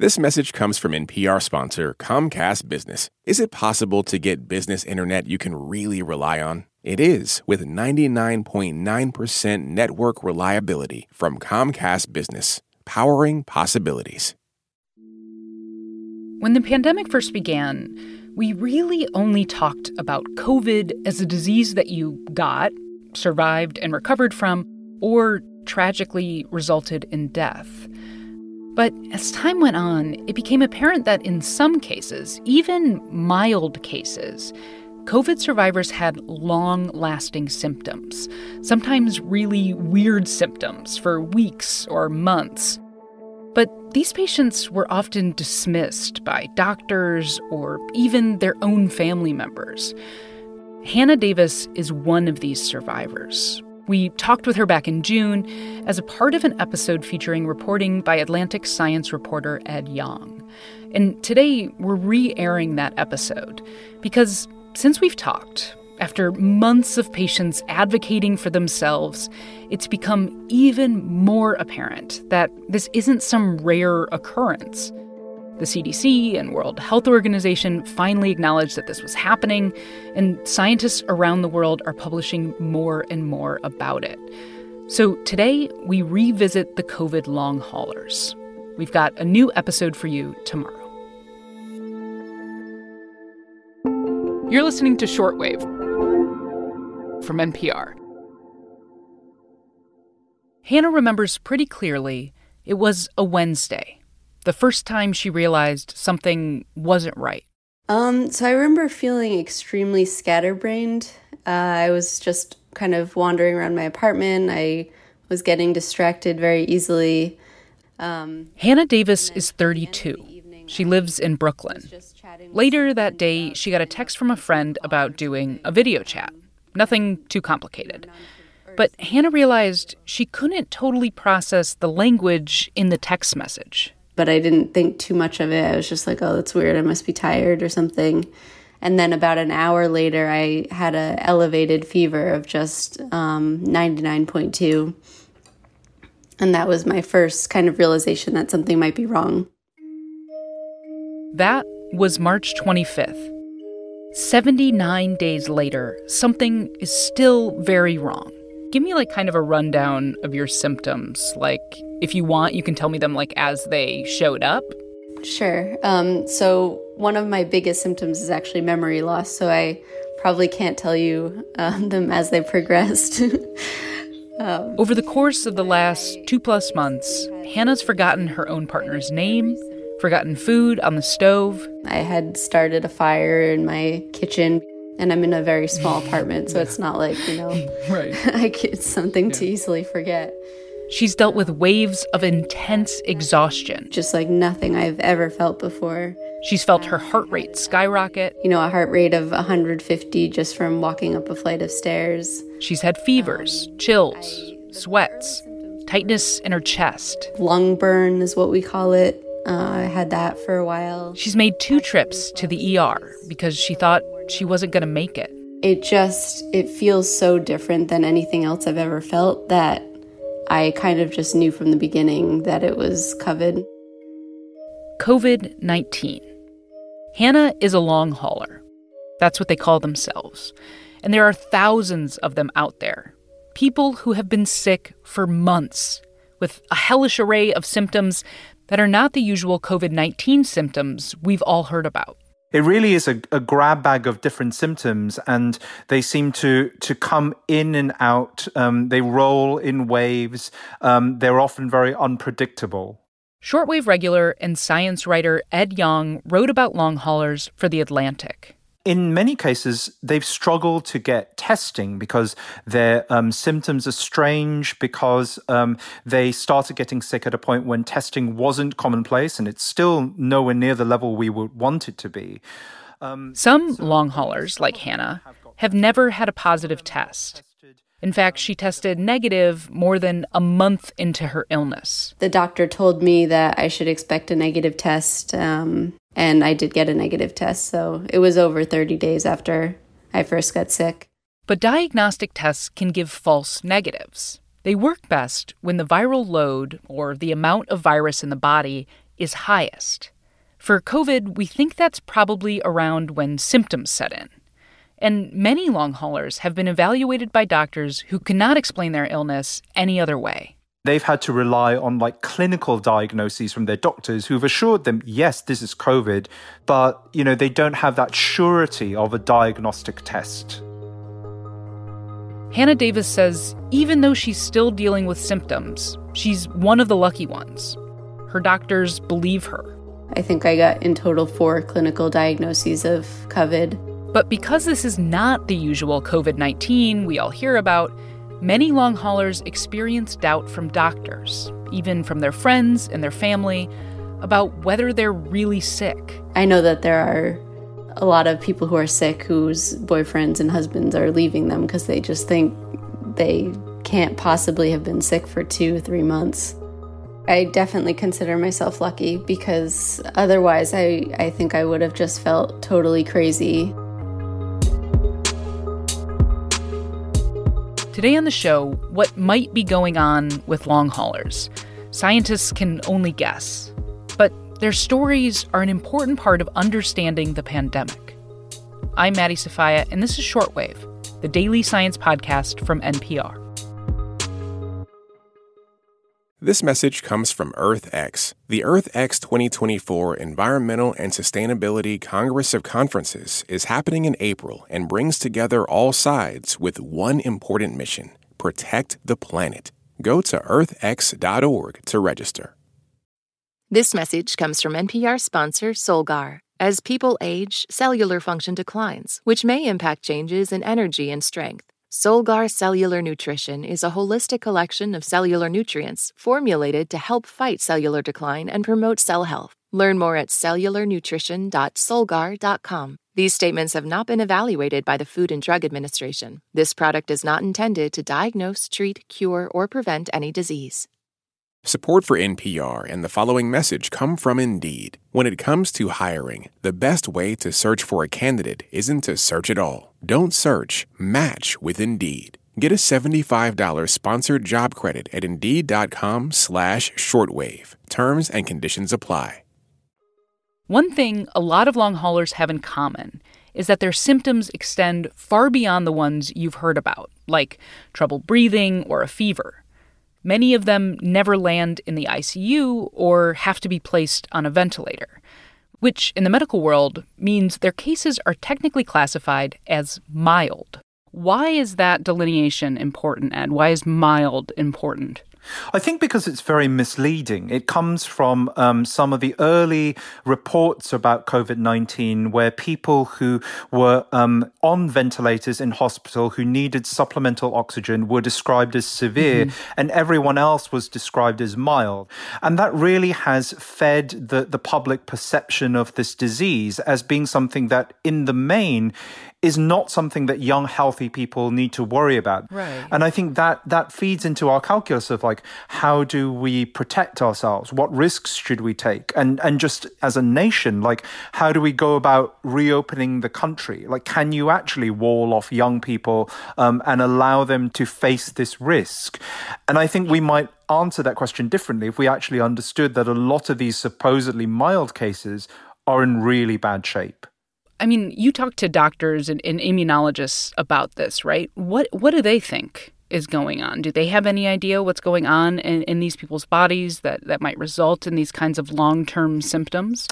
This message comes from NPR sponsor Comcast Business. Is it possible to get business internet you can really rely on? It is with 99.9% network reliability from Comcast Business, powering possibilities. When the pandemic first began, we really only talked about COVID as a disease that you got, survived, and recovered from, or tragically resulted in death. But as time went on, it became apparent that in some cases, even mild cases, COVID survivors had long lasting symptoms, sometimes really weird symptoms for weeks or months. But these patients were often dismissed by doctors or even their own family members. Hannah Davis is one of these survivors. We talked with her back in June as a part of an episode featuring reporting by Atlantic science reporter Ed Yong. And today we're re airing that episode because since we've talked, after months of patients advocating for themselves, it's become even more apparent that this isn't some rare occurrence. The CDC and World Health Organization finally acknowledged that this was happening, and scientists around the world are publishing more and more about it. So today, we revisit the COVID long haulers. We've got a new episode for you tomorrow. You're listening to Shortwave from NPR. Hannah remembers pretty clearly it was a Wednesday, the first time she realized something wasn't right. Um, so I remember feeling extremely scatterbrained. Uh, I was just kind of wandering around my apartment. I was getting distracted very easily. Um, Hannah Davis is 32. She lives in Brooklyn. Later that day, she got a text from a friend about doing a video chat. Nothing too complicated. But Hannah realized she couldn't totally process the language in the text message. But I didn't think too much of it. I was just like, oh, that's weird. I must be tired or something. And then about an hour later, I had a elevated fever of just um, 99.2. And that was my first kind of realization that something might be wrong. That was March 25th. 79 days later, something is still very wrong. Give me like kind of a rundown of your symptoms. Like, if you want, you can tell me them like as they showed up. Sure. Um, so, one of my biggest symptoms is actually memory loss. So, I probably can't tell you um, them as they progressed. um, Over the course of the last two plus months, Hannah's forgotten her own partner's name, forgotten food on the stove. I had started a fire in my kitchen, and I'm in a very small apartment, so yeah. it's not like, you know, right. I, it's something yeah. to easily forget. She's dealt with waves of intense exhaustion. Just like nothing I've ever felt before. She's felt her heart rate skyrocket. You know, a heart rate of 150 just from walking up a flight of stairs. She's had fevers, um, chills, sweats, tightness in her chest. Lung burn is what we call it. Uh, I had that for a while. She's made two trips to the ER because she thought she wasn't going to make it. It just it feels so different than anything else I've ever felt that I kind of just knew from the beginning that it was COVID. COVID 19. Hannah is a long hauler. That's what they call themselves. And there are thousands of them out there. People who have been sick for months with a hellish array of symptoms that are not the usual COVID 19 symptoms we've all heard about. It really is a, a, grab bag of different symptoms, and they seem to to come in and out. Um, they roll in waves. Um, they're often very unpredictable. Shortwave regular and science writer Ed Yong wrote about long haulers for The Atlantic in many cases, they've struggled to get testing because their um, symptoms are strange, because um, they started getting sick at a point when testing wasn't commonplace, and it's still nowhere near the level we would want it to be. Um, Some so long haulers, like Hannah, have never had a positive test. In fact, she tested negative more than a month into her illness. The doctor told me that I should expect a negative test um, and I did get a negative test. So it was over 30 days after I first got sick. But diagnostic tests can give false negatives. They work best when the viral load, or the amount of virus in the body, is highest. For COVID, we think that's probably around when symptoms set in. And many long haulers have been evaluated by doctors who cannot explain their illness any other way. They've had to rely on like clinical diagnoses from their doctors who've assured them, yes, this is COVID, but you know, they don't have that surety of a diagnostic test. Hannah Davis says even though she's still dealing with symptoms, she's one of the lucky ones. Her doctors believe her. I think I got in total four clinical diagnoses of COVID. But because this is not the usual COVID 19 we all hear about, many long haulers experience doubt from doctors, even from their friends and their family, about whether they're really sick. I know that there are a lot of people who are sick whose boyfriends and husbands are leaving them because they just think they can't possibly have been sick for two, three months. I definitely consider myself lucky because otherwise, I, I think I would have just felt totally crazy. Today on the show, what might be going on with long haulers. Scientists can only guess. But their stories are an important part of understanding the pandemic. I'm Maddie Sofia, and this is Shortwave, the daily science podcast from NPR. This message comes from EarthX. The EarthX 2024 Environmental and Sustainability Congress of Conferences is happening in April and brings together all sides with one important mission protect the planet. Go to earthx.org to register. This message comes from NPR sponsor Solgar. As people age, cellular function declines, which may impact changes in energy and strength. Solgar Cellular Nutrition is a holistic collection of cellular nutrients formulated to help fight cellular decline and promote cell health. Learn more at cellularnutrition.solgar.com. These statements have not been evaluated by the Food and Drug Administration. This product is not intended to diagnose, treat, cure, or prevent any disease. Support for NPR and the following message come from Indeed. When it comes to hiring, the best way to search for a candidate isn't to search at all. Don't search, match with Indeed. Get a $75 sponsored job credit at Indeed.com slash shortwave. Terms and conditions apply. One thing a lot of long haulers have in common is that their symptoms extend far beyond the ones you've heard about, like trouble breathing or a fever. Many of them never land in the ICU or have to be placed on a ventilator, which in the medical world means their cases are technically classified as mild. Why is that delineation important, Ed? Why is mild important? I think because it's very misleading. It comes from um, some of the early reports about COVID 19 where people who were um, on ventilators in hospital who needed supplemental oxygen were described as severe, mm-hmm. and everyone else was described as mild. And that really has fed the, the public perception of this disease as being something that, in the main, is not something that young healthy people need to worry about. Right. And I think that that feeds into our calculus of like how do we protect ourselves? What risks should we take? And and just as a nation, like how do we go about reopening the country? Like can you actually wall off young people um, and allow them to face this risk? And I think we might answer that question differently if we actually understood that a lot of these supposedly mild cases are in really bad shape. I mean, you talk to doctors and, and immunologists about this, right? What what do they think is going on? Do they have any idea what's going on in, in these people's bodies that, that might result in these kinds of long term symptoms?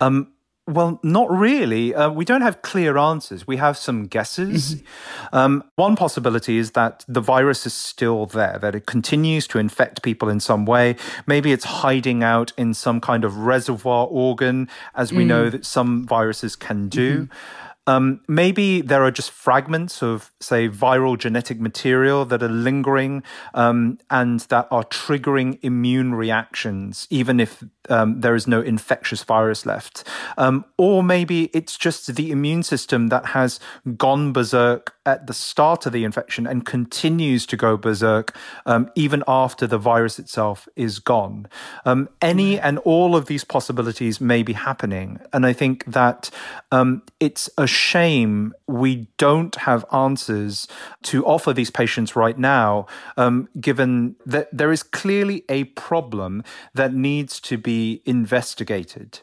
Um, well, not really. Uh, we don't have clear answers. We have some guesses. Mm-hmm. Um, one possibility is that the virus is still there, that it continues to infect people in some way. Maybe it's hiding out in some kind of reservoir organ, as we mm. know that some viruses can do. Mm-hmm. Um, maybe there are just fragments of, say, viral genetic material that are lingering um, and that are triggering immune reactions, even if um, there is no infectious virus left. Um, or maybe it's just the immune system that has gone berserk at the start of the infection and continues to go berserk um, even after the virus itself is gone. Um, any and all of these possibilities may be happening. And I think that it's a shame we don't have answers to offer these patients right now, um, given that there is clearly a problem that needs to be investigated.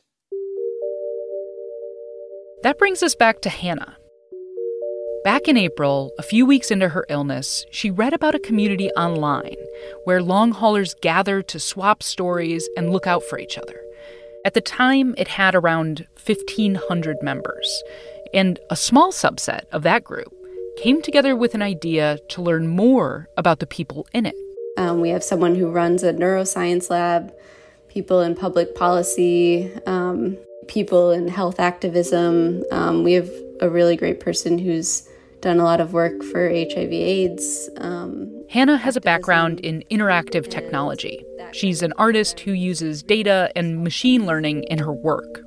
That brings us back to Hannah. Back in April, a few weeks into her illness, she read about a community online where long haulers gather to swap stories and look out for each other. At the time, it had around 1,500 members, and a small subset of that group came together with an idea to learn more about the people in it. Um, we have someone who runs a neuroscience lab, people in public policy, um, people in health activism. Um, we have a really great person who's done a lot of work for HIV/AIDS. Um, Hannah has a background in interactive technology. She's an artist who uses data and machine learning in her work.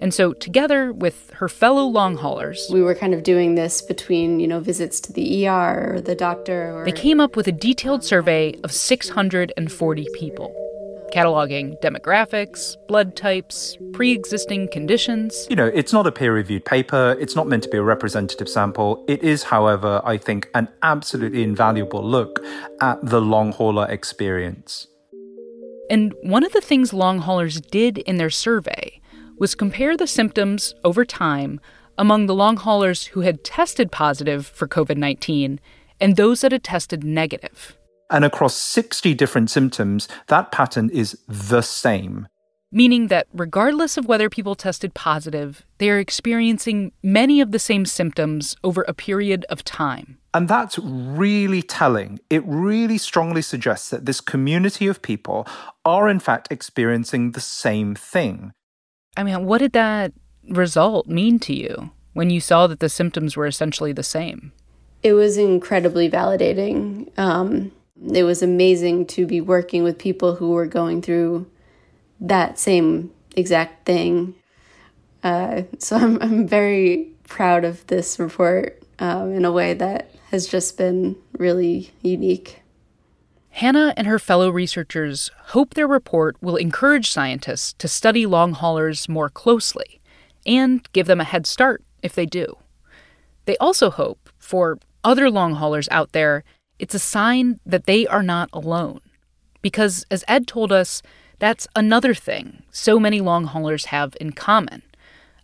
And so, together with her fellow long haulers, we were kind of doing this between, you know, visits to the ER or the doctor. Or, they came up with a detailed survey of 640 people cataloging demographics, blood types, pre existing conditions. You know, it's not a peer reviewed paper, it's not meant to be a representative sample. It is, however, I think, an absolutely invaluable look at the long hauler experience. And one of the things long haulers did in their survey was compare the symptoms over time among the long haulers who had tested positive for COVID 19 and those that had tested negative. And across 60 different symptoms, that pattern is the same. Meaning that regardless of whether people tested positive, they are experiencing many of the same symptoms over a period of time. And that's really telling. It really strongly suggests that this community of people are, in fact, experiencing the same thing. I mean, what did that result mean to you when you saw that the symptoms were essentially the same? It was incredibly validating. Um, it was amazing to be working with people who were going through that same exact thing. Uh, so I'm, I'm very proud of this report um, in a way that has just been really unique. Hannah and her fellow researchers hope their report will encourage scientists to study long haulers more closely and give them a head start if they do. They also hope for other long haulers out there it's a sign that they are not alone. Because, as Ed told us, that's another thing so many long haulers have in common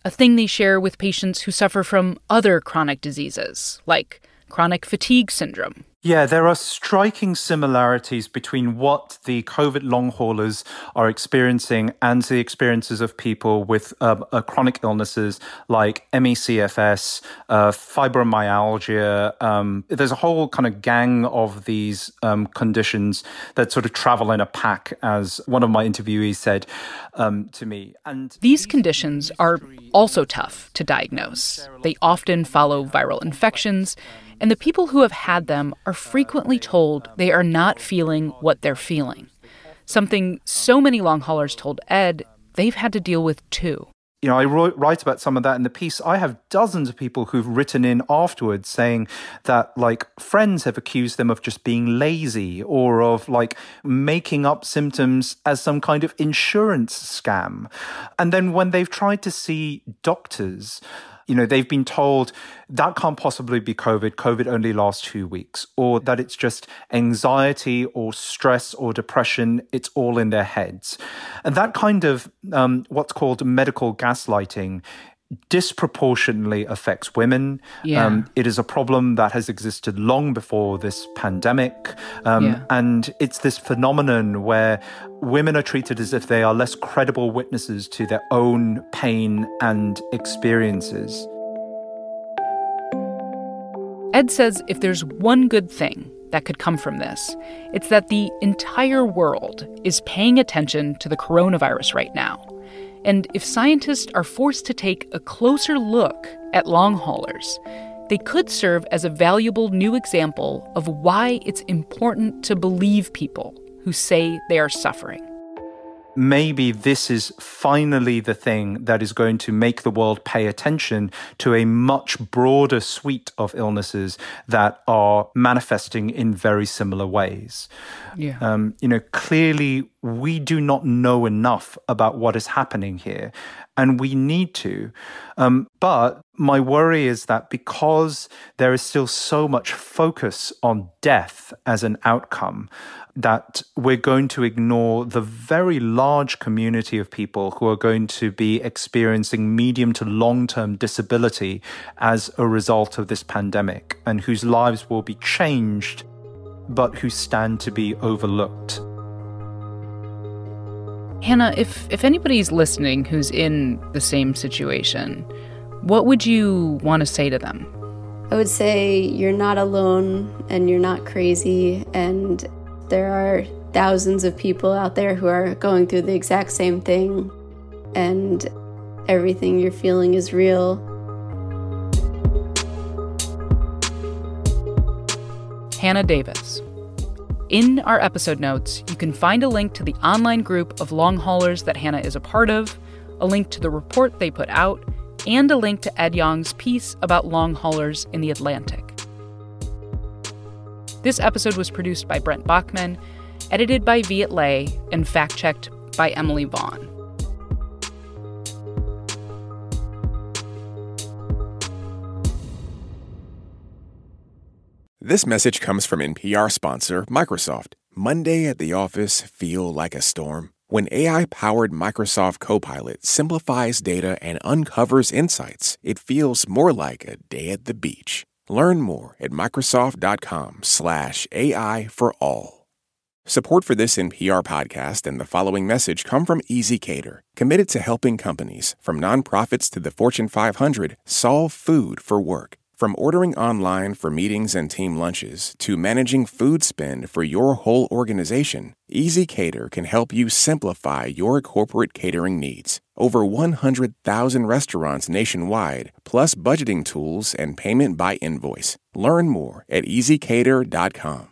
a thing they share with patients who suffer from other chronic diseases, like chronic fatigue syndrome yeah, there are striking similarities between what the COVID long haulers are experiencing and the experiences of people with uh, uh, chronic illnesses like ME/CFS, uh, fibromyalgia. Um, there's a whole kind of gang of these um, conditions that sort of travel in a pack, as one of my interviewees said um, to me. And these conditions are also tough to diagnose. They often follow viral infections and the people who have had them are frequently told they are not feeling what they're feeling. Something so many long haulers told Ed they've had to deal with too. You know, I write about some of that in the piece. I have dozens of people who've written in afterwards saying that, like, friends have accused them of just being lazy or of, like, making up symptoms as some kind of insurance scam. And then when they've tried to see doctors, you know, they've been told that can't possibly be COVID. COVID only lasts two weeks, or that it's just anxiety or stress or depression. It's all in their heads. And that kind of um, what's called medical gaslighting disproportionately affects women. Yeah. Um, it is a problem that has existed long before this pandemic. Um, yeah. And it's this phenomenon where women are treated as if they are less credible witnesses to their own pain and experiences. Ed says if there's one good thing that could come from this, it's that the entire world is paying attention to the coronavirus right now and if scientists are forced to take a closer look at long haulers, they could serve as a valuable new example of why it's important to believe people who say they are suffering maybe this is finally the thing that is going to make the world pay attention to a much broader suite of illnesses that are manifesting in very similar ways. Yeah. Um, you know, clearly we do not know enough about what is happening here, and we need to. Um, but my worry is that because there is still so much focus on death as an outcome, that we're going to ignore the very large community of people who are going to be experiencing medium to long term disability as a result of this pandemic and whose lives will be changed, but who stand to be overlooked. Hannah, if, if anybody's listening who's in the same situation, what would you want to say to them? I would say you're not alone and you're not crazy and there are thousands of people out there who are going through the exact same thing, and everything you're feeling is real. Hannah Davis. In our episode notes, you can find a link to the online group of long haulers that Hannah is a part of, a link to the report they put out, and a link to Ed Yong's piece about long haulers in the Atlantic. This episode was produced by Brent Baughman, edited by Viet Le, and fact checked by Emily Vaughn. This message comes from NPR sponsor Microsoft. Monday at the office feel like a storm? When AI powered Microsoft Copilot simplifies data and uncovers insights, it feels more like a day at the beach. Learn more at Microsoft.com slash AI for all. Support for this NPR podcast and the following message come from ezCater, committed to helping companies, from nonprofits to the Fortune 500, solve food for work. From ordering online for meetings and team lunches to managing food spend for your whole organization, ezCater can help you simplify your corporate catering needs. Over 100,000 restaurants nationwide, plus budgeting tools and payment by invoice. Learn more at ezcater.com.